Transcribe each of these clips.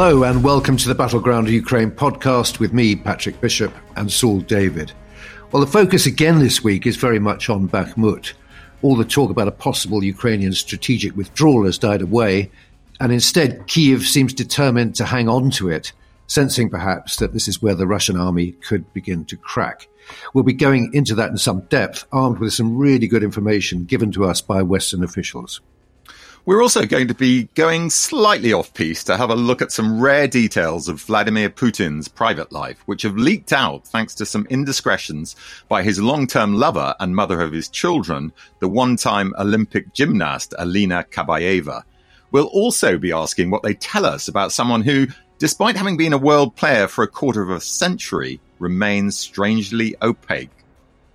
Hello, and welcome to the Battleground Ukraine podcast with me, Patrick Bishop, and Saul David. Well, the focus again this week is very much on Bakhmut. All the talk about a possible Ukrainian strategic withdrawal has died away, and instead, Kiev seems determined to hang on to it, sensing perhaps that this is where the Russian army could begin to crack. We'll be going into that in some depth, armed with some really good information given to us by Western officials. We're also going to be going slightly off piece to have a look at some rare details of Vladimir Putin's private life, which have leaked out thanks to some indiscretions by his long-term lover and mother of his children, the one-time Olympic gymnast Alina Kabayeva. We'll also be asking what they tell us about someone who, despite having been a world player for a quarter of a century, remains strangely opaque.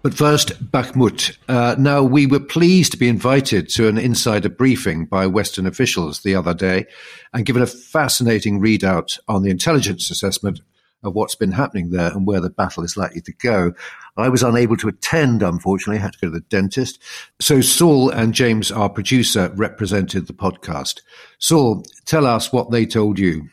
But first, Bakhmut. Uh, now, we were pleased to be invited to an insider briefing by Western officials the other day and given a fascinating readout on the intelligence assessment of what's been happening there and where the battle is likely to go. I was unable to attend, unfortunately, I had to go to the dentist. So Saul and James, our producer, represented the podcast. Saul, tell us what they told you.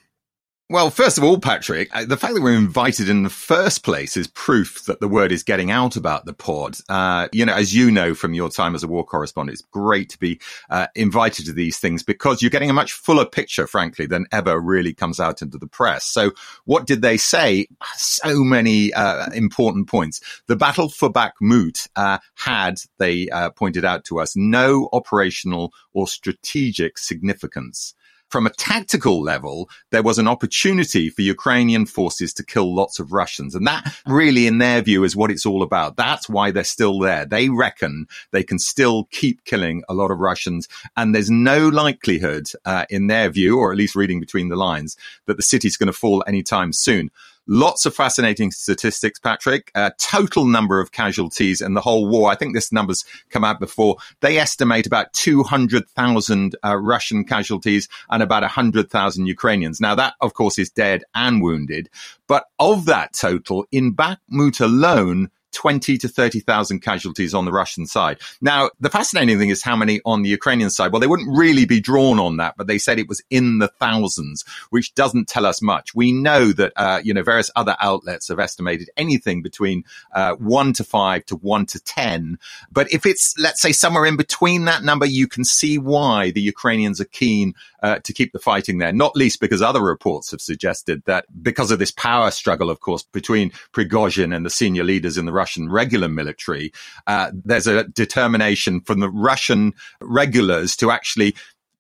Well, first of all, Patrick, uh, the fact that we're invited in the first place is proof that the word is getting out about the pod. Uh, you know, as you know from your time as a war correspondent, it's great to be uh, invited to these things because you're getting a much fuller picture, frankly, than ever really comes out into the press. So, what did they say? So many uh, important points. The battle for Bakhmut uh, had, they uh, pointed out to us, no operational or strategic significance from a tactical level, there was an opportunity for Ukrainian forces to kill lots of Russians. And that really, in their view, is what it's all about. That's why they're still there. They reckon they can still keep killing a lot of Russians. And there's no likelihood, uh, in their view, or at least reading between the lines, that the city's going to fall anytime soon. Lots of fascinating statistics, Patrick. Uh, total number of casualties in the whole war. I think this number's come out before. They estimate about 200,000 uh, Russian casualties and about 100,000 Ukrainians. Now that, of course, is dead and wounded. But of that total, in Bakhmut alone, 20 to 30,000 casualties on the Russian side. Now, the fascinating thing is how many on the Ukrainian side. Well, they wouldn't really be drawn on that, but they said it was in the thousands, which doesn't tell us much. We know that, uh, you know, various other outlets have estimated anything between, uh, one to five to one to 10. But if it's, let's say somewhere in between that number, you can see why the Ukrainians are keen, uh, to keep the fighting there, not least because other reports have suggested that because of this power struggle, of course, between Prigozhin and the senior leaders in the Russian regular military, uh, there's a determination from the Russian regulars to actually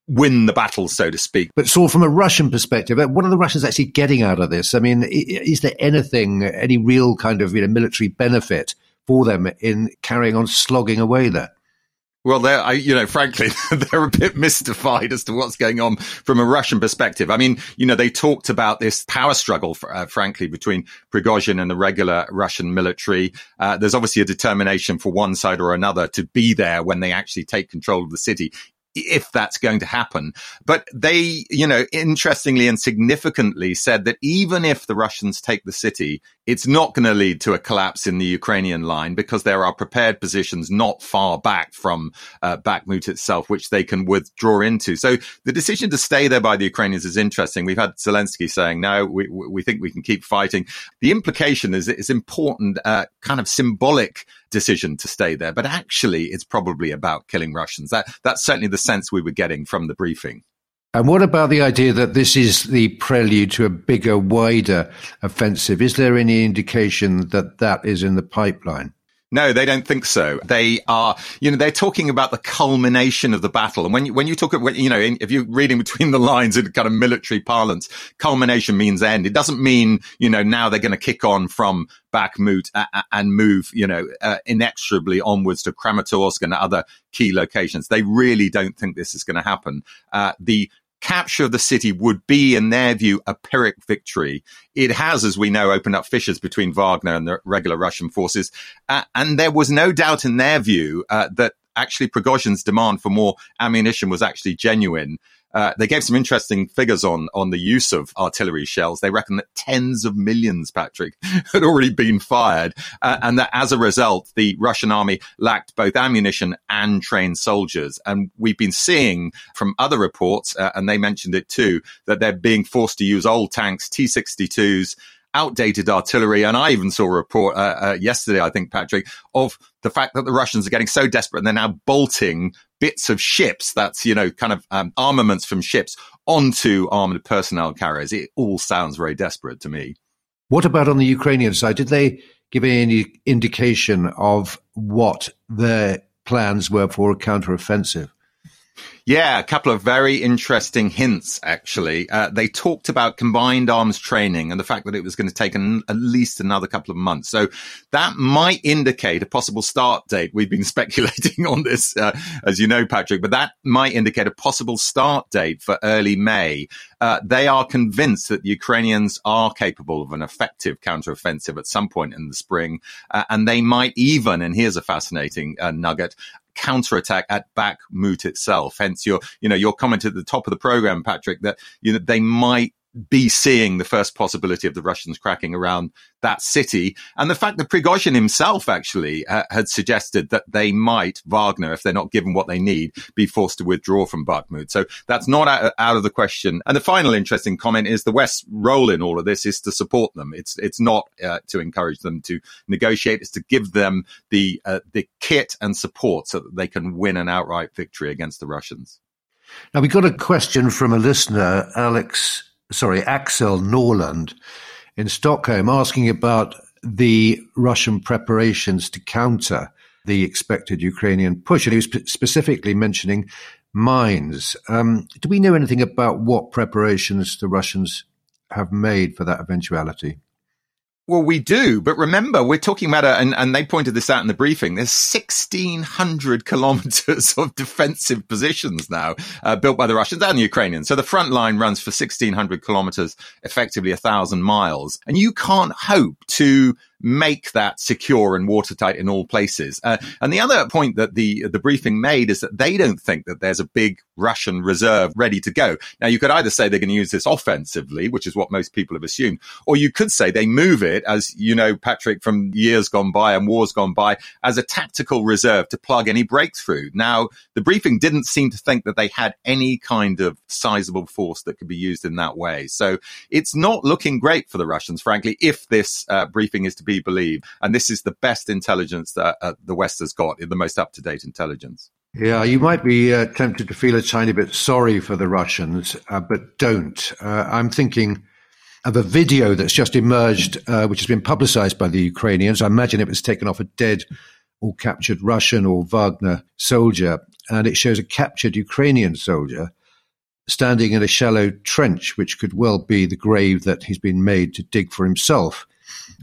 win the battle, so to speak. But so, from a Russian perspective, uh, what are the Russians actually getting out of this? I mean, is there anything, any real kind of you know, military benefit for them in carrying on slogging away there? Well, they're, I, you know, frankly, they're a bit mystified as to what's going on from a Russian perspective. I mean, you know, they talked about this power struggle, uh, frankly, between Prigozhin and the regular Russian military. Uh, there's obviously a determination for one side or another to be there when they actually take control of the city, if that's going to happen. But they, you know, interestingly and significantly said that even if the Russians take the city, it's not going to lead to a collapse in the Ukrainian line because there are prepared positions not far back from uh, Bakhmut itself, which they can withdraw into. So the decision to stay there by the Ukrainians is interesting. We've had Zelensky saying, no, we, we think we can keep fighting. The implication is it's important, uh, kind of symbolic decision to stay there, but actually it's probably about killing Russians. That, that's certainly the sense we were getting from the briefing. And what about the idea that this is the prelude to a bigger, wider offensive? Is there any indication that that is in the pipeline? No, they don't think so. They are, you know, they're talking about the culmination of the battle. And when you, when you talk about, you know, if you're reading between the lines in kind of military parlance, culmination means end. It doesn't mean, you know, now they're going to kick on from Bakhmut and move, you know, uh, inexorably onwards to Kramatorsk and other key locations. They really don't think this is going to happen. Uh, the capture of the city would be, in their view, a Pyrrhic victory. It has, as we know, opened up fissures between Wagner and the regular Russian forces. Uh, and there was no doubt in their view uh, that actually Prigozhin's demand for more ammunition was actually genuine. Uh, they gave some interesting figures on on the use of artillery shells. They reckon that tens of millions, Patrick, had already been fired, uh, and that as a result, the Russian army lacked both ammunition and trained soldiers. And we've been seeing from other reports, uh, and they mentioned it too, that they're being forced to use old tanks, T-62s, outdated artillery. And I even saw a report uh, uh, yesterday, I think, Patrick, of the fact that the Russians are getting so desperate and they're now bolting bits of ships, that's, you know, kind of um, armaments from ships onto armored personnel carriers. It all sounds very desperate to me. What about on the Ukrainian side? Did they give any indication of what their plans were for a counteroffensive? Yeah, a couple of very interesting hints, actually. Uh, they talked about combined arms training and the fact that it was going to take an, at least another couple of months. So that might indicate a possible start date. We've been speculating on this, uh, as you know, Patrick, but that might indicate a possible start date for early May. Uh, they are convinced that the Ukrainians are capable of an effective counteroffensive at some point in the spring. Uh, and they might even, and here's a fascinating uh, nugget, counterattack at Bakhmut itself. Hence your, you know, your comment at the top of the program, Patrick, that, you know, they might be seeing the first possibility of the Russians cracking around that city. And the fact that Prigozhin himself actually uh, had suggested that they might, Wagner, if they're not given what they need, be forced to withdraw from Bakhmut. So that's not out, out of the question. And the final interesting comment is the West's role in all of this is to support them. It's, it's not uh, to encourage them to negotiate. It's to give them the, uh, the kit and support so that they can win an outright victory against the Russians. Now we got a question from a listener, Alex sorry, Axel Norland in Stockholm asking about the Russian preparations to counter the expected Ukrainian push. And he was specifically mentioning mines. Um, do we know anything about what preparations the Russians have made for that eventuality? Well, we do, but remember, we're talking about, a, and, and they pointed this out in the briefing. There's 1,600 kilometers of defensive positions now uh, built by the Russians and the Ukrainians. So the front line runs for 1,600 kilometers, effectively a thousand miles, and you can't hope to make that secure and watertight in all places. Uh, and the other point that the the briefing made is that they don't think that there's a big Russian reserve ready to go. Now, you could either say they're going to use this offensively, which is what most people have assumed, or you could say they move it, as you know, Patrick, from years gone by and wars gone by, as a tactical reserve to plug any breakthrough. Now, the briefing didn't seem to think that they had any kind of sizable force that could be used in that way. So it's not looking great for the Russians, frankly, if this uh, briefing is to be believed. And this is the best intelligence that uh, the West has got, the most up to date intelligence. Yeah, you might be uh, tempted to feel a tiny bit sorry for the Russians, uh, but don't. Uh, I'm thinking of a video that's just emerged, uh, which has been publicized by the Ukrainians. I imagine it was taken off a dead or captured Russian or Wagner soldier, and it shows a captured Ukrainian soldier standing in a shallow trench, which could well be the grave that he's been made to dig for himself.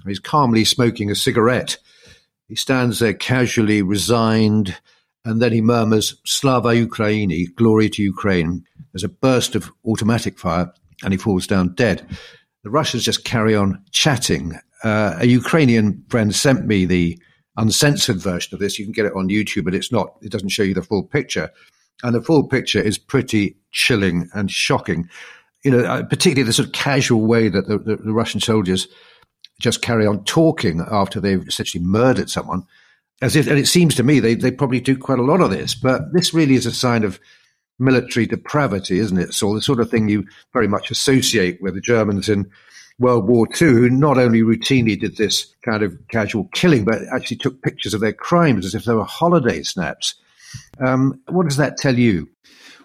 He's calmly smoking a cigarette. He stands there casually resigned and then he murmurs, Slava Ukraini, glory to Ukraine. There's a burst of automatic fire, and he falls down dead. The Russians just carry on chatting. Uh, a Ukrainian friend sent me the uncensored version of this. You can get it on YouTube, but it's not, it doesn't show you the full picture. And the full picture is pretty chilling and shocking. You know, uh, particularly the sort of casual way that the, the, the Russian soldiers just carry on talking after they've essentially murdered someone as if, and it seems to me they, they probably do quite a lot of this, but this really is a sign of military depravity, isn't it? So the sort of thing you very much associate with the Germans in World War II, who not only routinely did this kind of casual killing, but actually took pictures of their crimes as if they were holiday snaps. Um, what does that tell you?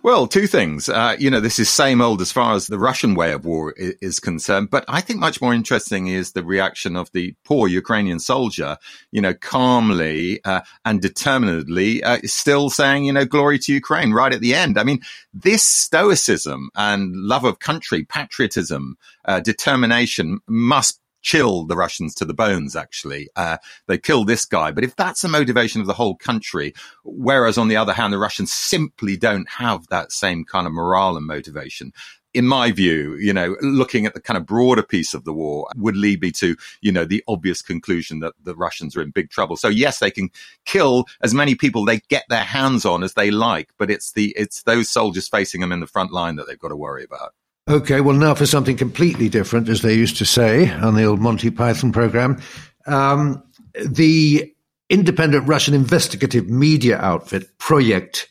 Well, two things. Uh, you know, this is same old as far as the Russian way of war is, is, concerned, but I think much more interesting is the reaction of the poor Ukrainian soldier, you know, calmly uh, and determinedly uh, still saying, you know, glory to Ukraine right at the end. I mean, this stoicism and love of country, patriotism, uh, determination must chill the Russians to the bones, actually. Uh, they killed this guy. But if that's the motivation of the whole country, whereas on the other hand, the Russians simply don't have that same kind of morale and motivation, in my view, you know, looking at the kind of broader piece of the war would lead me to, you know, the obvious conclusion that the Russians are in big trouble. So yes, they can kill as many people they get their hands on as they like, but it's the, it's those soldiers facing them in the front line that they've got to worry about. Okay, well, now for something completely different, as they used to say on the old Monty Python program. Um, the independent Russian investigative media outfit, Project,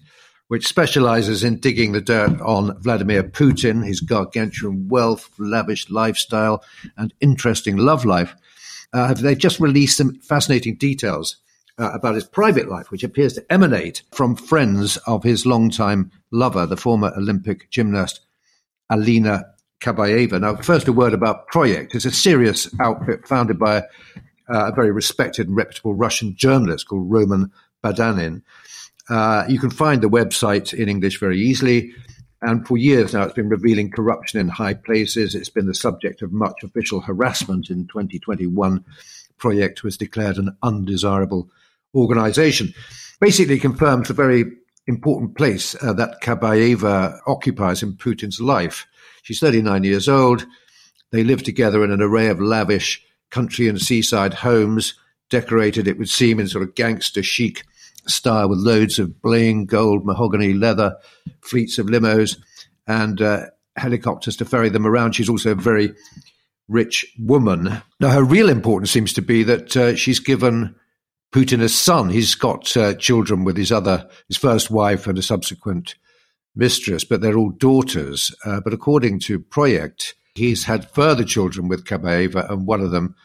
which specializes in digging the dirt on Vladimir Putin, his gargantuan wealth, lavish lifestyle, and interesting love life. Uh, they've just released some fascinating details uh, about his private life, which appears to emanate from friends of his longtime lover, the former Olympic gymnast Alina Kabayeva. Now, first, a word about Project. It's a serious outfit founded by a, uh, a very respected and reputable Russian journalist called Roman Badanin. Uh, you can find the website in English very easily. And for years now, it's been revealing corruption in high places. It's been the subject of much official harassment. In 2021, Project was declared an undesirable organization. Basically, confirms the very important place uh, that Kabayeva occupies in Putin's life. She's 39 years old. They live together in an array of lavish country and seaside homes, decorated, it would seem, in sort of gangster chic style with loads of bling, gold, mahogany, leather, fleets of limos, and uh, helicopters to ferry them around. She's also a very rich woman. Now, her real importance seems to be that uh, she's given Putin a son. He's got uh, children with his other, his first wife and a subsequent mistress, but they're all daughters. Uh, but according to Projekt, he's had further children with Kabayeva, and one of them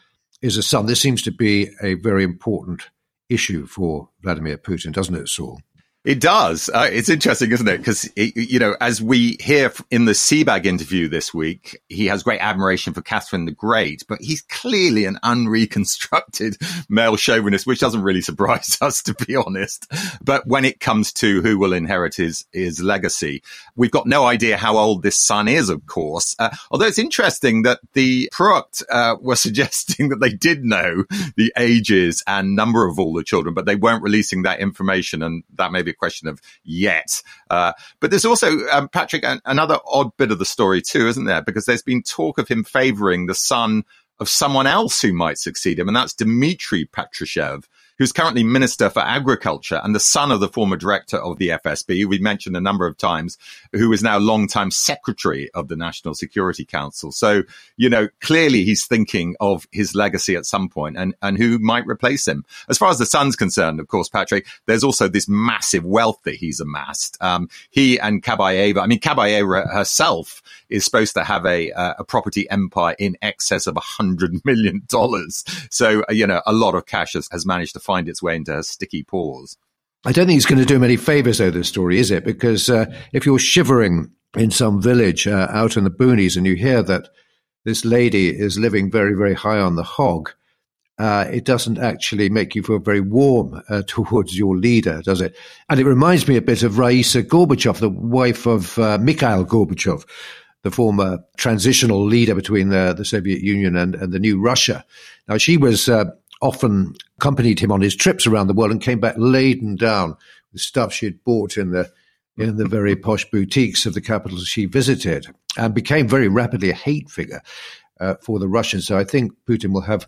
is a son. This seems to be a very important issue for Vladimir Putin, doesn't it, Saul? It does. Uh, it's interesting, isn't it? Because, you know, as we hear in the Sebag interview this week, he has great admiration for Catherine the Great, but he's clearly an unreconstructed male chauvinist, which doesn't really surprise us, to be honest. But when it comes to who will inherit his, his legacy, we've got no idea how old this son is, of course. Uh, although it's interesting that the Projekt uh, were suggesting that they did know the ages and number of all the children, but they weren't releasing that information. And that may be question of yet. Uh, but there's also, um, Patrick, an- another odd bit of the story too, isn't there? Because there's been talk of him favoring the son of someone else who might succeed him, and that's Dmitry Patrushev, who's currently Minister for Agriculture and the son of the former director of the FSB, we mentioned a number of times, who is now longtime secretary of the National Security Council. So, you know, clearly he's thinking of his legacy at some point and, and who might replace him. As far as the son's concerned, of course, Patrick, there's also this massive wealth that he's amassed. Um, he and Kabayeva, I mean, Kabayeva herself is supposed to have a, uh, a property empire in excess of a hundred million dollars. So, you know, a lot of cash has, has managed to find its way into her sticky paws. I don't think it's going to do him any favors, though, this story, is it? Because uh, if you're shivering in some village uh, out in the boonies and you hear that this lady is living very, very high on the hog, uh, it doesn't actually make you feel very warm uh, towards your leader, does it? And it reminds me a bit of Raisa Gorbachev, the wife of uh, Mikhail Gorbachev, the former transitional leader between the, the Soviet Union and, and the new Russia. Now, she was uh, often accompanied him on his trips around the world and came back laden down with stuff she had bought in the in the very posh boutiques of the capitals she visited, and became very rapidly a hate figure uh, for the Russians. So I think Putin will have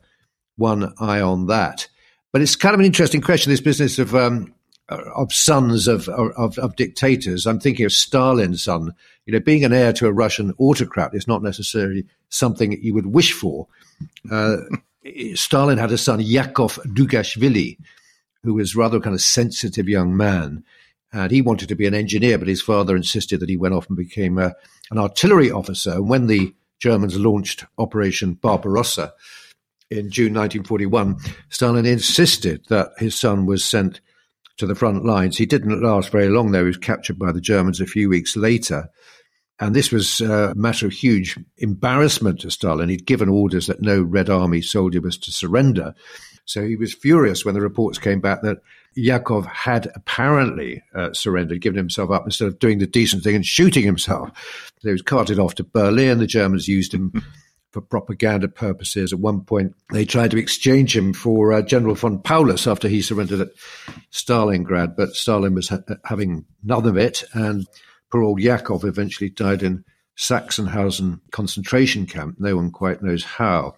one eye on that. But it's kind of an interesting question. This business of um, of sons of, of, of dictators. I'm thinking of Stalin's son. You know, being an heir to a Russian autocrat is not necessarily something you would wish for. Uh, Stalin had a son, Yakov Dzhugashvili, who was rather a kind of sensitive young man. And he wanted to be an engineer, but his father insisted that he went off and became a, an artillery officer. And when the Germans launched Operation Barbarossa in June 1941, Stalin insisted that his son was sent to the front lines. He didn't last very long, though. He was captured by the Germans a few weeks later. And this was a matter of huge embarrassment to Stalin. He'd given orders that no Red Army soldier was to surrender. So he was furious when the reports came back that Yakov had apparently uh, surrendered, given himself up instead of doing the decent thing and shooting himself. He was carted off to Berlin. The Germans used him for propaganda purposes. At one point, they tried to exchange him for uh, General von Paulus after he surrendered at Stalingrad, but Stalin was ha- having none of it. And poor old Yakov eventually died in Sachsenhausen concentration camp. No one quite knows how.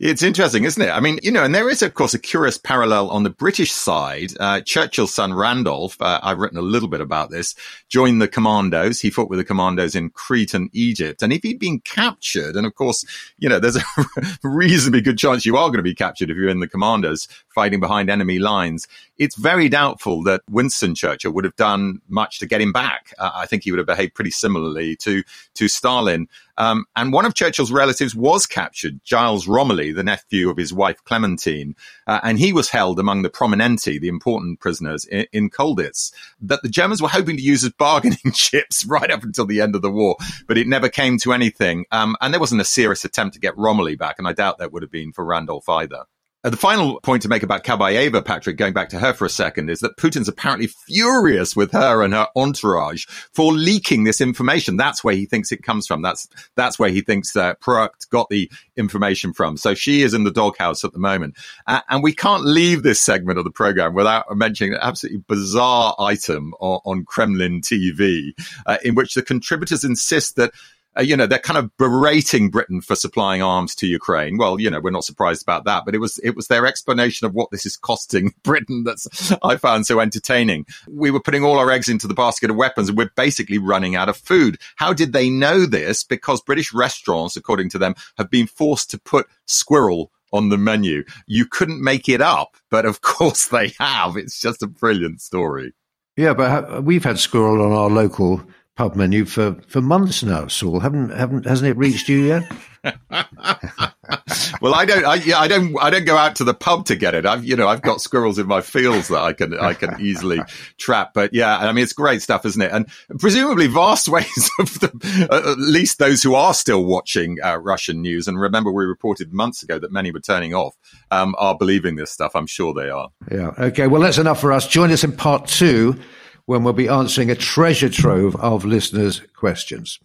It's interesting, isn't it? I mean, you know, and there is, of course, a curious parallel on the British side. Uh, Churchill's son Randolph, uh, I've written a little bit about this, joined the commandos. He fought with the commandos in Crete and Egypt. And if he'd been captured, and of course, you know, there's a reasonably good chance you are going to be captured if you're in the commandos fighting behind enemy lines. It's very doubtful that Winston Churchill would have done much to get him back. Uh, I think he would have behaved pretty similarly to, to Stalin. Um, and one of Churchill's relatives was captured, Giles Romilly, the nephew of his wife Clementine, uh, and he was held among the prominente, the important prisoners in, in Colditz, that the Germans were hoping to use as bargaining chips right up until the end of the war, but it never came to anything. Um, and there wasn't a serious attempt to get Romilly back, and I doubt there would have been for Randolph either. Uh, the final point to make about Kabayeva, Patrick, going back to her for a second, is that Putin's apparently furious with her and her entourage for leaking this information. That's where he thinks it comes from. That's that's where he thinks Project got the information from. So she is in the doghouse at the moment, uh, and we can't leave this segment of the program without mentioning an absolutely bizarre item on, on Kremlin TV, uh, in which the contributors insist that uh, you know, they're kind of berating Britain for supplying arms to Ukraine. Well, you know, we're not surprised about that, but it was, it was their explanation of what this is costing Britain that's I found so entertaining. We were putting all our eggs into the basket of weapons and we're basically running out of food. How did they know this? Because British restaurants, according to them, have been forced to put squirrel on the menu. You couldn't make it up, but of course they have. It's just a brilliant story. Yeah, but we've had squirrel on our local pub menu for, for months now, Saul. Haven't haven't hasn't it reached you yet? well, I don't. I, yeah, I don't. I don't go out to the pub to get it. I've you know I've got squirrels in my fields that I can I can easily trap. But yeah, I mean it's great stuff, isn't it? And presumably vast ways of the, uh, at least those who are still watching uh, Russian news. And remember, we reported months ago that many were turning off. Um, are believing this stuff. I'm sure they are. Yeah. Okay. Well, that's enough for us. Join us in part two when we'll be answering a treasure trove of listeners' questions.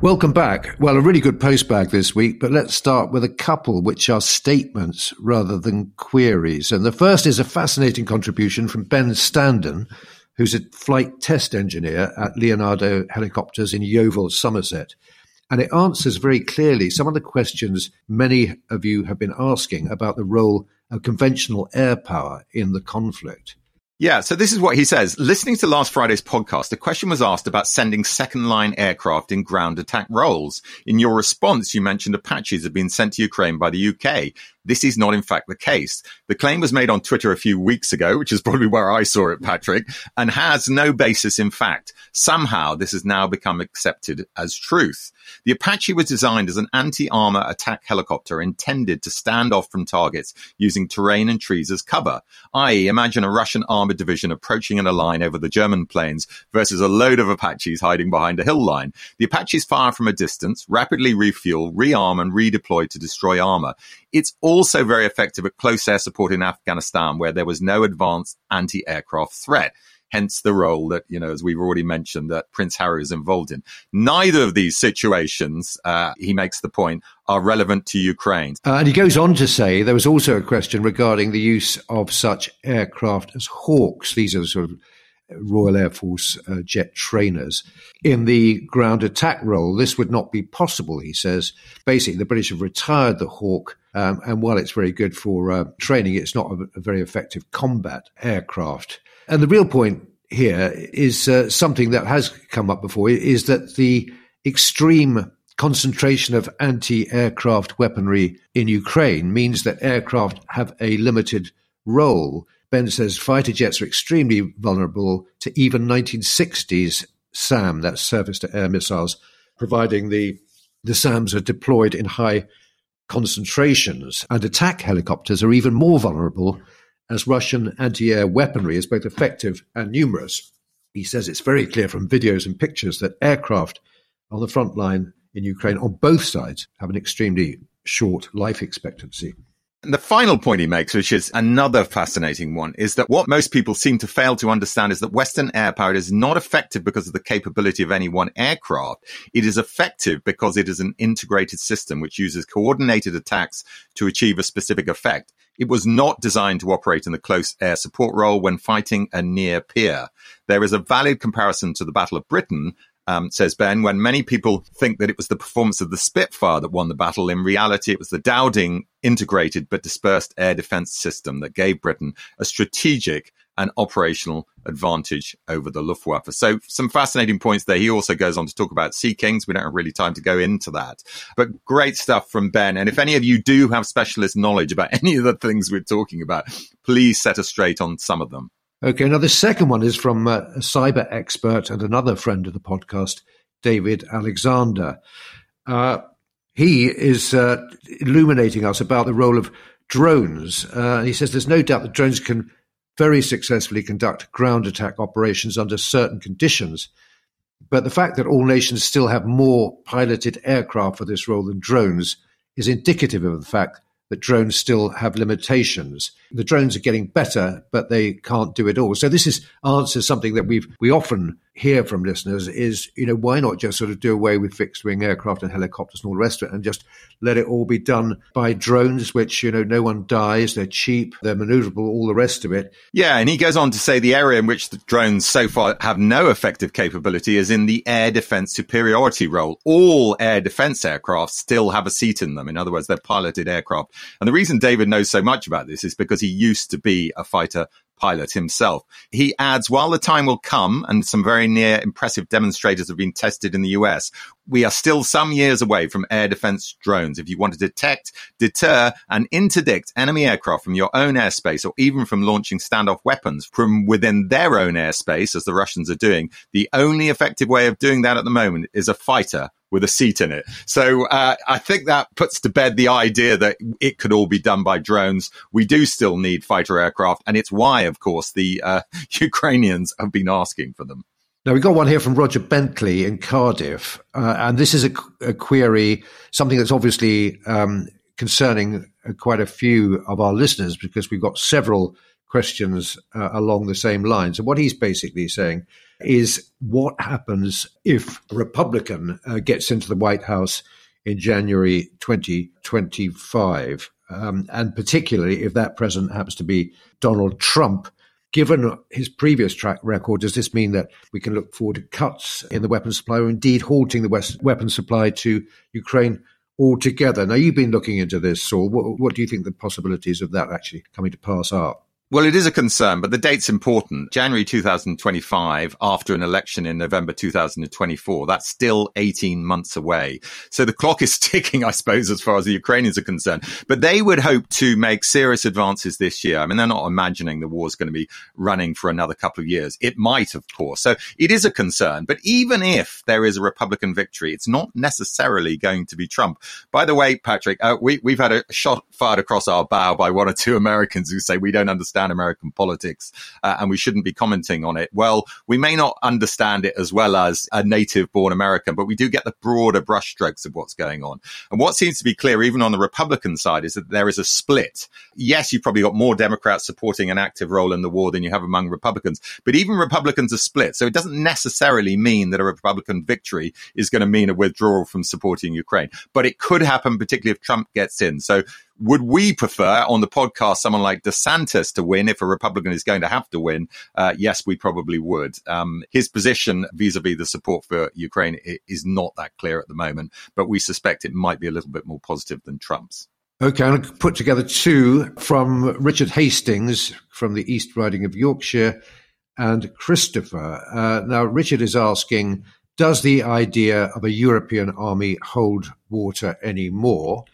Welcome back. Well, a really good postbag this week, but let's start with a couple which are statements rather than queries. And the first is a fascinating contribution from Ben Standen, who's a flight test engineer at Leonardo Helicopters in Yeovil, Somerset. And it answers very clearly some of the questions many of you have been asking about the role of conventional air power in the conflict. Yeah, so this is what he says. Listening to last Friday's podcast, a question was asked about sending second line aircraft in ground attack roles. In your response, you mentioned Apaches have been sent to Ukraine by the UK. This is not, in fact, the case. The claim was made on Twitter a few weeks ago, which is probably where I saw it, Patrick, and has no basis in fact. Somehow this has now become accepted as truth. The Apache was designed as an anti-armor attack helicopter intended to stand off from targets using terrain and trees as cover. I.e., imagine a Russian armored division approaching in a line over the German plains versus a load of Apaches hiding behind a hill line. The Apaches fire from a distance, rapidly refuel, rearm, and redeploy to destroy armor. It's also very effective at close air support in Afghanistan, where there was no advanced anti-aircraft threat hence the role that, you know, as we've already mentioned, that Prince Harry is involved in. Neither of these situations, uh, he makes the point, are relevant to Ukraine. Uh, and he goes on to say there was also a question regarding the use of such aircraft as Hawks. These are sort of Royal Air Force uh, jet trainers. In the ground attack role, this would not be possible, he says. Basically, the British have retired the Hawk, um, and while it's very good for uh, training, it's not a, a, very effective combat aircraft. And the real point here is uh, something that has come up before is that the extreme concentration of anti-aircraft weaponry in Ukraine means that aircraft have a limited role. Ben says fighter jets are extremely vulnerable to even 1960s SAM, that's surface to air missiles, providing the the SAMs are deployed in high concentrations, and attack helicopters are even more vulnerable as Russian anti air weaponry is both effective and numerous. He says it's very clear from videos and pictures that aircraft on the front line in Ukraine on both sides have an extremely short life expectancy. And the final point he makes, which is another fascinating one, is that what most people seem to fail to understand is that Western air power is not effective because of the capability of any one aircraft. It is effective because it is an integrated system which uses coordinated attacks to achieve a specific effect. It was not designed to operate in the close air support role when fighting a near peer. There is a valid comparison to the Battle of Britain, um, says Ben, when many people think that it was the performance of the Spitfire that won the battle, in reality, it was the Dowding integrated but dispersed air defense system that gave Britain a strategic and operational advantage over the Luftwaffe. So some fascinating points there. He also goes on to talk about Sea Kings. We don't have really time to go into that, but great stuff from Ben. And if any of you do have specialist knowledge about any of the things we're talking about, please set us straight on some of them. Okay, now the second one is from uh, a cyber expert and another friend of the podcast, David Alexander. Uh, he is uh, illuminating us about the role of drones. Uh, he says there's no doubt that drones can very successfully conduct ground attack operations under certain conditions. But the fact that all nations still have more piloted aircraft for this role than drones is indicative of the fact that drones still have limitations. The drones are getting better, but they can't do it all. So this is answers something that we've we often hear from listeners is, you know, why not just sort of do away with fixed wing aircraft and helicopters and all the rest of it and just let it all be done by drones, which, you know, no one dies, they're cheap, they're maneuverable, all the rest of it. Yeah. And he goes on to say the area in which the drones so far have no effective capability is in the air defense superiority role. All air defense aircraft still have a seat in them. In other words, they're piloted aircraft. And the reason David knows so much about this is because he used to be a fighter pilot himself. He adds, while the time will come and some very near impressive demonstrators have been tested in the US, we are still some years away from air defense drones. If you want to detect, deter, and interdict enemy aircraft from your own airspace or even from launching standoff weapons from within their own airspace, as the Russians are doing, the only effective way of doing that at the moment is a fighter with a seat in it. So uh, I think that puts to bed the idea that it could all be done by drones. We do still need fighter aircraft, and it's why, of course, the uh, Ukrainians have been asking for them. Now, we've got one here from Roger Bentley in Cardiff, uh, and this is a, a, query, something that's obviously um, concerning quite a few of our listeners because we've got several questions uh, along the same lines. And what he's basically saying is what happens if a Republican uh, gets into the White House in January 2025, um, and particularly if that president happens to be Donald Trump. Given his previous track record, does this mean that we can look forward to cuts in the weapons supply or indeed halting the West weapons supply to Ukraine altogether? Now, you've been looking into this, Saul. What, what do you think the possibilities of that actually coming to pass are? Well, it is a concern, but the date's important. January 2025, after an election in November 2024, that's still 18 months away. So the clock is ticking, I suppose, as far as the Ukrainians are concerned. But they would hope to make serious advances this year. I mean, they're not imagining the war's going to be running for another couple of years. It might, of course. So it is a concern. But even if there is a Republican victory, it's not necessarily going to be Trump. By the way, Patrick, uh, we, we've had a shot fired across our bow by one or two Americans who say we don't understand understand American politics uh, and we shouldn't be commenting on it. Well, we may not understand it as well as a native born American, but we do get the broader brushstrokes of what's going on. And what seems to be clear, even on the Republican side, is that there is a split. Yes, you've probably got more Democrats supporting an active role in the war than you have among Republicans, but even Republicans are split. So it doesn't necessarily mean that a Republican victory is going to mean a withdrawal from supporting Ukraine, but it could happen, particularly if Trump gets in. So would we prefer on the podcast someone like DeSantis to win if a Republican is going to have to win? Uh, yes, we probably would. Um, his position vis-a-vis the support for Ukraine is not that clear at the moment, but we suspect it might be a little bit more positive than Trump's. Okay, I'm going to put together two from Richard Hastings from the East Riding of Yorkshire and Christopher. Uh, now, Richard is asking, does the idea of a European army hold water anymore?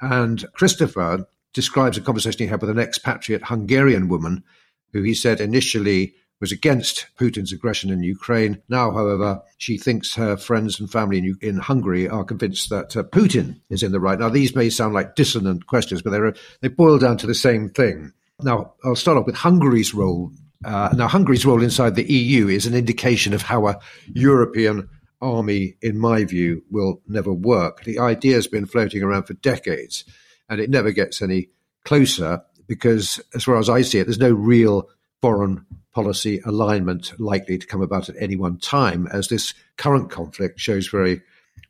And Christopher describes a conversation he had with an expatriate Hungarian woman who he said initially was against Putin's aggression in Ukraine. Now, however, she thinks her friends and family in, in Hungary are convinced that uh, Putin is in the right. Now, these may sound like dissonant questions, but they're, they boil down to the same thing. Now, I'll start off with Hungary's role. Uh, now, Hungary's role inside the EU is an indication of how a European army, in my view, will never work. The idea has been floating around for decades and it never gets any closer because, as far as I see it, there's no real foreign policy alignment likely to come about at any one time, as this current conflict shows very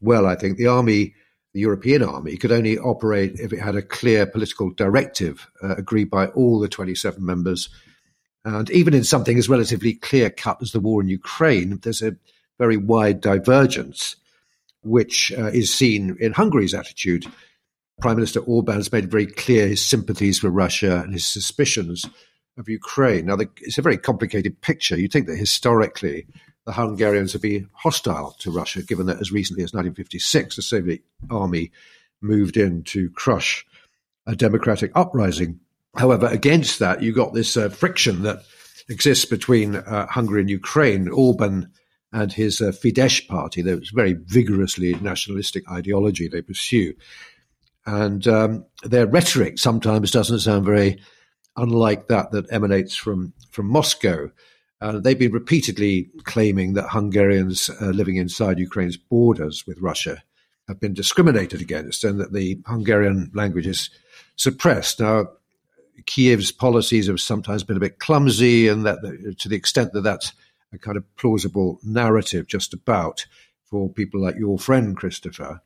well, I think. The army the European army could only operate if it had a clear political directive uh, agreed by all the 27 members. And even in something as relatively clear cut as the war in Ukraine, there's a very wide divergence, which uh, is seen in Hungary's attitude. Prime Minister Orban has made very clear his sympathies for Russia and his suspicions of Ukraine. Now, the, it's a very complicated picture. You think that historically the Hungarians would be hostile to Russia, given that as recently as 1956, the Soviet army moved in to crush a democratic uprising. However, against that, you got this uh, friction that exists between uh, Hungary and Ukraine. Orban and his uh, Fidesz party, there's very vigorously nationalistic ideology they pursue. And um, their rhetoric sometimes doesn't sound very unlike that that emanates from, from Moscow. Uh, they've been repeatedly claiming that Hungarians uh, living inside Ukraine's borders with Russia have been discriminated against and that the Hungarian language is suppressed. Now, Kiev's policies have sometimes been a bit clumsy, and that to the extent that that's a kind of plausible narrative just about for people like your friend Christopher.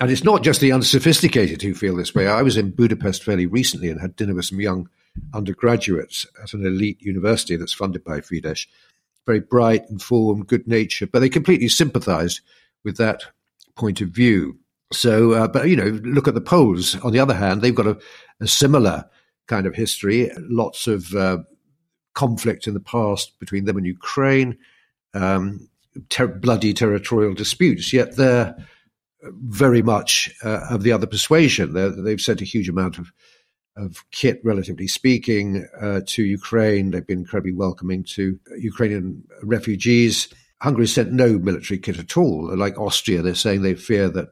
And it's not just the unsophisticated who feel this way. I was in Budapest fairly recently and had dinner with some young undergraduates at an elite university that's funded by Fidesz. Very bright, informed, good natured, but they completely sympathized with that point of view. So, uh, but you know, look at the Poles. On the other hand, they've got a, a similar kind of history. Lots of uh, conflict in the past between them and Ukraine, um, ter- bloody territorial disputes. Yet they're very much uh, of the other persuasion. they have sent a huge amount of of kit, relatively speaking, uh, to Ukraine. They've been incredibly welcoming to Ukrainian refugees. Hungary sent no military kit at all. Like Austria, they're saying they fear that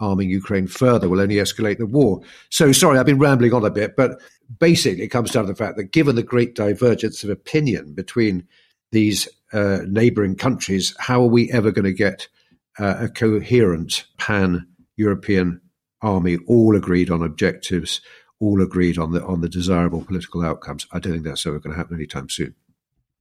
arming Ukraine further will only escalate the war. So, sorry, I've been rambling on a bit, but basically it comes down to the fact that given the great divergence of opinion between these uh, neighboring countries, how are we ever going to get uh, a coherent pan European army, all agreed on objectives, all agreed on the on the desirable political outcomes. I don't think that's ever going to happen anytime soon.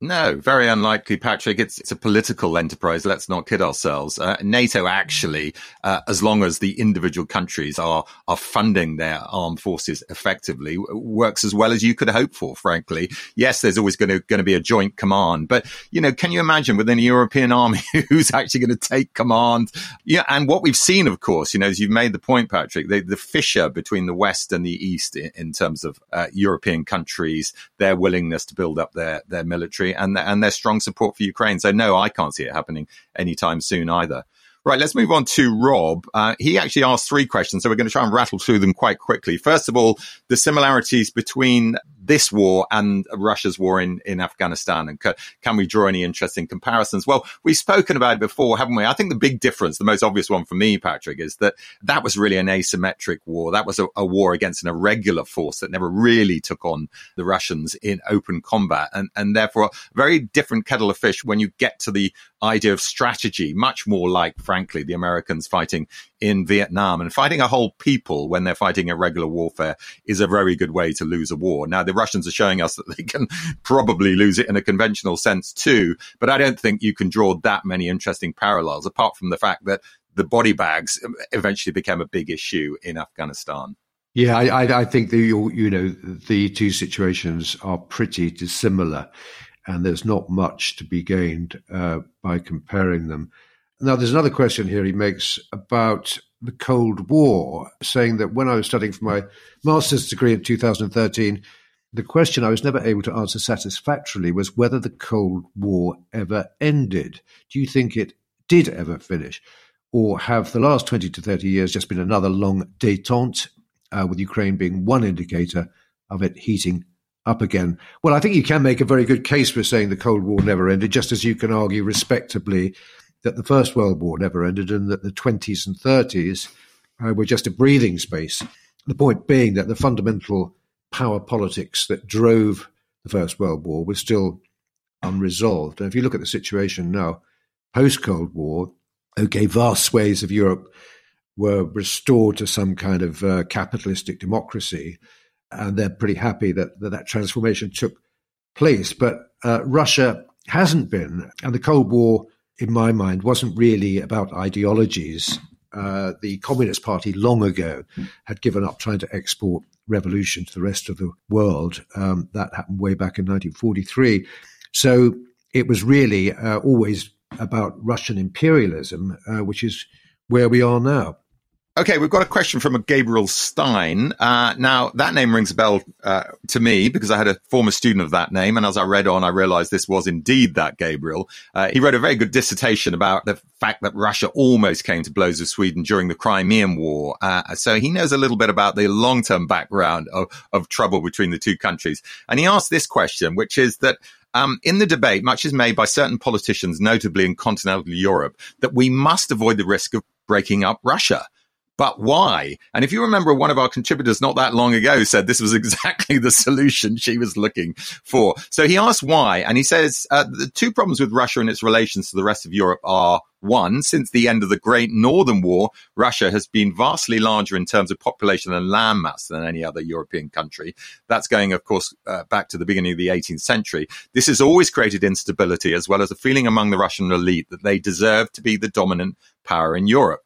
No, very unlikely, Patrick. It's, it's a political enterprise. Let's not kid ourselves. Uh, NATO actually, uh, as long as the individual countries are, are funding their armed forces effectively, works as well as you could hope for, frankly. Yes, there's always going to, going to be a joint command, but, you know, can you imagine within a European army who's actually going to take command? Yeah. And what we've seen, of course, you know, as you've made the point, Patrick, the, the fissure between the West and the East in, in terms of uh, European countries, their willingness to build up their, their military and and their strong support for Ukraine. So no, I can't see it happening anytime soon either. Right, let's move on to Rob. Uh, he actually asked three questions, so we're going to try and rattle through them quite quickly. First of all, the similarities between this war and Russia's war in, in Afghanistan? And ca- can we draw any interesting comparisons? Well, we've spoken about it before, haven't we? I think the big difference, the most obvious one for me, Patrick, is that that was really an asymmetric war. That was a, a war against an irregular force that never really took on the Russians in open combat. And, and therefore, a very different kettle of fish when you get to the idea of strategy, much more like, frankly, the Americans fighting in Vietnam and fighting a whole people when they're fighting irregular warfare is a very good way to lose a war. Now, the Russians are showing us that they can probably lose it in a conventional sense too, but I don't think you can draw that many interesting parallels apart from the fact that the body bags eventually became a big issue in Afghanistan. Yeah, I, I think the you know the two situations are pretty dissimilar, and there's not much to be gained uh, by comparing them. Now, there's another question here he makes about the Cold War, saying that when I was studying for my master's degree in 2013, the question I was never able to answer satisfactorily was whether the Cold War ever ended. Do you think it did ever finish? Or have the last 20 to 30 years just been another long detente, uh, with Ukraine being one indicator of it heating up again? Well, I think you can make a very good case for saying the Cold War never ended, just as you can argue respectably that the First World War never ended and that the 20s and 30s uh, were just a breathing space. The point being that the fundamental power politics that drove the First World War was still unresolved. And if you look at the situation now, post Cold War, okay, vast swathes of Europe were restored to some kind of uh, capitalistic democracy, and they're pretty happy that that, that transformation took place. But uh, Russia hasn't been, and the Cold War in my mind, wasn't really about ideologies. uh, the Communist Party long ago had given up trying to export revolution to the rest of the world. Um, that happened way back in 1943. So it was really uh, always about Russian imperialism, uh, which is where we are now. Okay, we've got a question from a Gabriel Stein. Uh, now, that name rings a bell uh, to me because I had a former student of that name. And as I read on, I realized this was indeed that Gabriel. Uh, he wrote a very good dissertation about the fact that Russia almost came to blows with Sweden during the Crimean War. Uh, so he knows a little bit about the long term background of, of trouble between the two countries. And he asked this question, which is that um, in the debate, much is made by certain politicians, notably in continental Europe, that we must avoid the risk of breaking up Russia but why? And if you remember, one of our contributors not that long ago said this was exactly the solution she was looking for. So he asked why, and he says uh, the two problems with Russia and its relations to the rest of Europe are one, since the end of the Great Northern War, Russia has been vastly larger in terms of population and landmass than any other European country. That's going, of course, uh, back to the beginning of the 18th century. This has always created instability as well as a feeling among the Russian elite that they deserve to be the dominant power in Europe.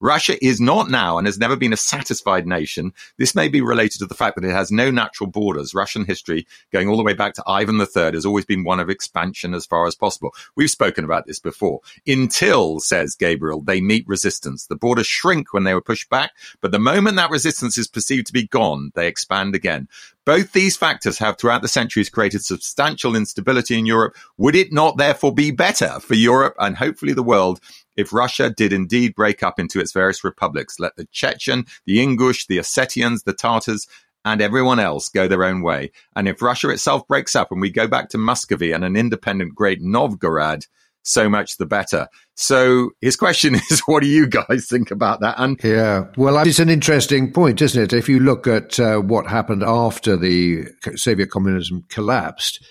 Russia is not now and has never been a satisfied nation. This may be related to the fact that it has no natural borders. Russian history, going all the way back to Ivan III, has always been one of expansion as far as possible. We've spoken about this before. Until, says Gabriel, they meet resistance. The borders shrink when they were pushed back, but the moment that resistance is perceived to be gone, they expand again. Both these factors have throughout the centuries created substantial instability in Europe. Would it not therefore be better for Europe and hopefully the world if Russia did indeed break up into its various republics, let the Chechen, the Ingush, the Ossetians, the Tartars, and everyone else go their own way. And if Russia itself breaks up and we go back to Muscovy and an independent great Novgorod, so much the better. So his question is, what do you guys think about that? And yeah, well, it's an interesting point, isn't it? If you look at uh, what happened after the Soviet communism collapsed,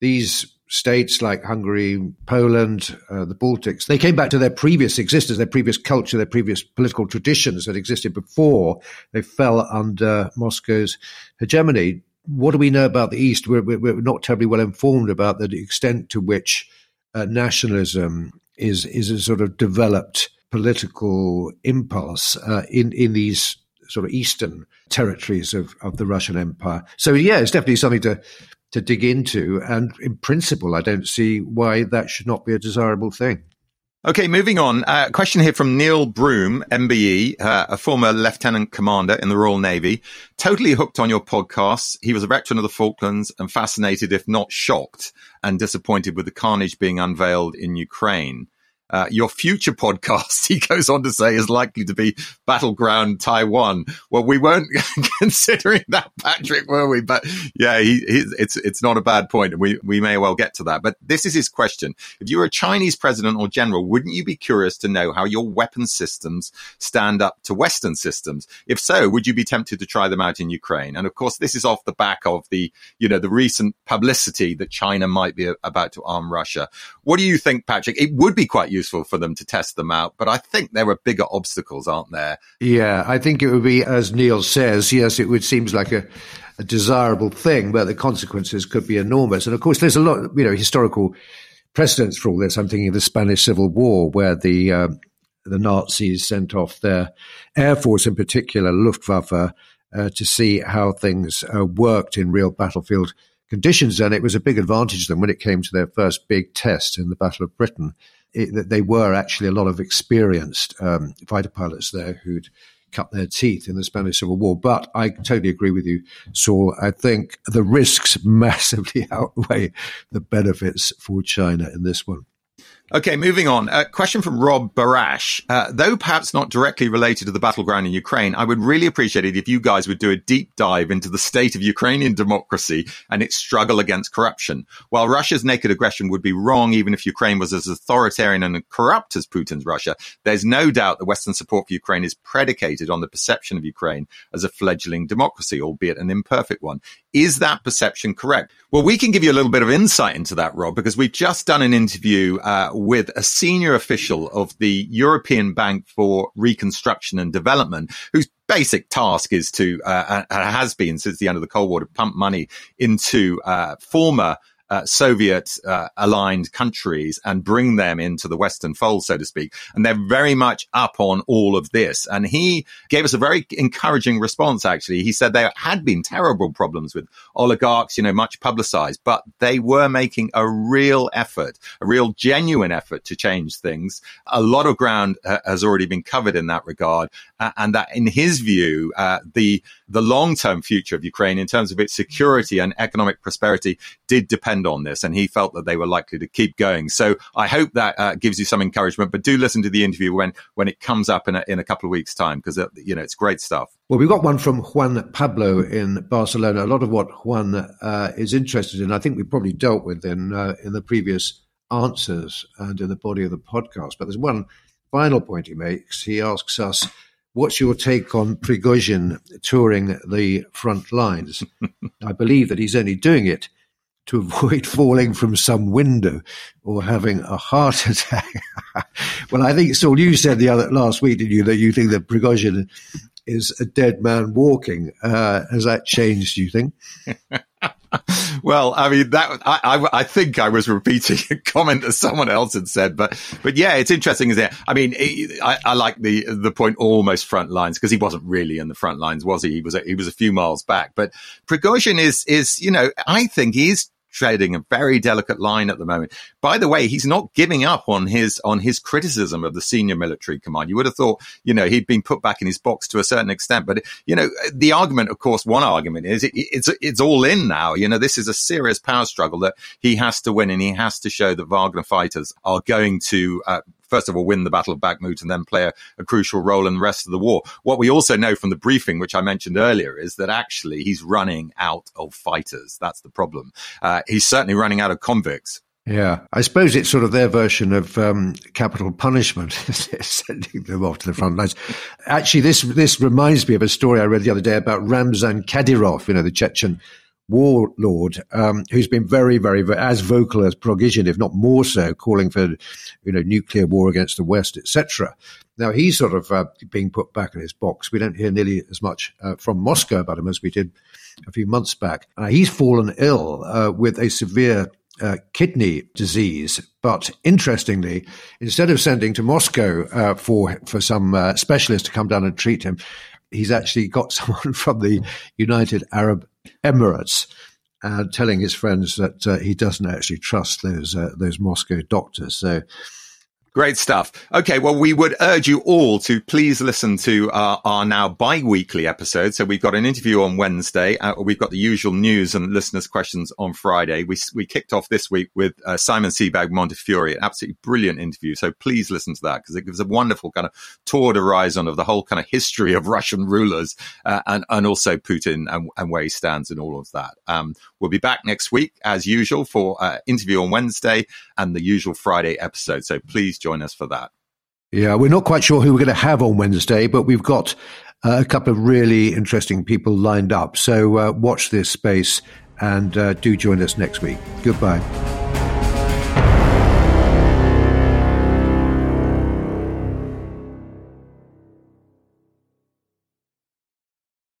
these states like Hungary, Poland, uh, the Baltics, they came back to their previous existence, their previous culture, their previous political traditions that existed before they fell under Moscow's hegemony. What do we know about the East? We're, we're not terribly well informed about the extent to which uh, nationalism is is a sort of developed political impulse uh, in in these sort of eastern territories of, of the Russian Empire. So yeah, it's definitely something to to dig into. And in principle, I don't see why that should not be a desirable thing. Okay, moving on. Uh, question here from Neil Broom, MBE, uh, a former lieutenant commander in the Royal Navy. Totally hooked on your podcasts. He was a veteran of the Falklands and fascinated, if not shocked, and disappointed with the carnage being unveiled in Ukraine. Uh, your future podcast, he goes on to say, is likely to be Battleground Taiwan. Well, we weren't considering that, Patrick, were we? But yeah, he, he, it's it's not a bad point, we we may well get to that. But this is his question: If you were a Chinese president or general, wouldn't you be curious to know how your weapon systems stand up to Western systems? If so, would you be tempted to try them out in Ukraine? And of course, this is off the back of the you know the recent publicity that China might be about to arm Russia. What do you think, Patrick? It would be quite useful useful for them to test them out. But I think there are bigger obstacles, aren't there? Yeah, I think it would be, as Neil says, yes, it would seems like a, a desirable thing, but the consequences could be enormous. And of course, there's a lot, you know, historical precedents for all this. I'm thinking of the Spanish Civil War, where the uh, the Nazis sent off their air force, in particular Luftwaffe, uh, to see how things uh, worked in real battlefield conditions. And it was a big advantage to them when it came to their first big test in the Battle of Britain it, they were actually a lot of experienced um, fighter pilots there who'd cut their teeth in the Spanish Civil War. But I totally agree with you, Saul. I think the risks massively outweigh the benefits for China in this one. Okay, moving on. A question from Rob Barash. Uh, though perhaps not directly related to the battleground in Ukraine, I would really appreciate it if you guys would do a deep dive into the state of Ukrainian democracy and its struggle against corruption. While Russia's naked aggression would be wrong even if Ukraine was as authoritarian and corrupt as Putin's Russia, there's no doubt that Western support for Ukraine is predicated on the perception of Ukraine as a fledgling democracy, albeit an imperfect one. Is that perception correct? Well, we can give you a little bit of insight into that, Rob, because we've just done an interview uh, with a senior official of the European Bank for Reconstruction and Development, whose basic task is to, uh, uh has been since the end of the Cold War, to pump money into uh, former uh, Soviet uh, aligned countries and bring them into the Western fold, so to speak. And they're very much up on all of this. And he gave us a very encouraging response, actually. He said there had been terrible problems with oligarchs, you know, much publicized, but they were making a real effort, a real genuine effort to change things. A lot of ground uh, has already been covered in that regard. Uh, and that in his view, uh, the, the long-term future of Ukraine in terms of its security and economic prosperity did depend on this. And he felt that they were likely to keep going. So I hope that uh, gives you some encouragement, but do listen to the interview when, when it comes up in a, in a couple of weeks time, because, uh, you know, it's great stuff. Well, we've got one from Juan Pablo in Barcelona. A lot of what Juan uh, is interested in, I think we probably dealt with in, uh, in the previous answers and in the body of the podcast. But there's one final point he makes. He asks us, What's your take on Prigozhin touring the front lines? I believe that he's only doing it to avoid falling from some window or having a heart attack. well, I think, Saul, you said the other last week, didn't you, that you think that Prigozhin is a dead man walking. Uh, has that changed, do you think? Well, I mean that I, I, I think I was repeating a comment that someone else had said, but but yeah, it's interesting, isn't it? I mean, it, I, I like the the point almost front lines because he wasn't really in the front lines, was he? He was a, he was a few miles back. But Prigozhin is is you know I think he's treading a very delicate line at the moment. By the way, he's not giving up on his on his criticism of the senior military command. You would have thought, you know, he'd been put back in his box to a certain extent, but you know, the argument, of course, one argument is it, it's it's all in now. You know, this is a serious power struggle that he has to win, and he has to show that Wagner fighters are going to uh, first of all, win the Battle of Bakhmut and then play a, a, crucial role in the rest of the war. What we also know from the briefing, which I mentioned earlier, is that actually he's running out of fighters. That's the problem. Uh, he's certainly running out of convicts. Yeah, I suppose it's sort of their version of um, capital punishment, sending them off to the front lines. Actually, this this reminds me of a story I read the other day about Ramzan Kadyrov, you know, the Chechen warlord um, who's been very, very, very, as vocal as Prigozhin, if not more so, calling for you know nuclear war against the West, etc. Now he's sort of uh, being put back in his box. We don't hear nearly as much uh, from Moscow about him as we did a few months back. Uh, he's fallen ill uh, with a severe uh, kidney disease. But interestingly, instead of sending to Moscow uh, for for some uh, specialist to come down and treat him, he's actually got someone from the United Arab Emirates uh, telling his friends that uh, he doesn't actually trust those uh, those Moscow doctors. So Great stuff. Okay, well, we would urge you all to please listen to our, our now bi-weekly episode. So we've got an interview on Wednesday. Uh, we've got the usual news and listeners' questions on Friday. We we kicked off this week with uh, Simon Sebag Montefiore, an absolutely brilliant interview. So please listen to that because it gives a wonderful kind of tour de horizon of the whole kind of history of Russian rulers uh, and and also Putin and, and, where he stands and all of that. Um, we'll be back next week as usual for uh, interview on Wednesday and the usual Friday episode. So please join us for that. Yeah, we're not quite sure who we're going to have on Wednesday, but we've got uh, a couple of really interesting people lined up. So uh, watch this space and uh, do join us next week. Goodbye.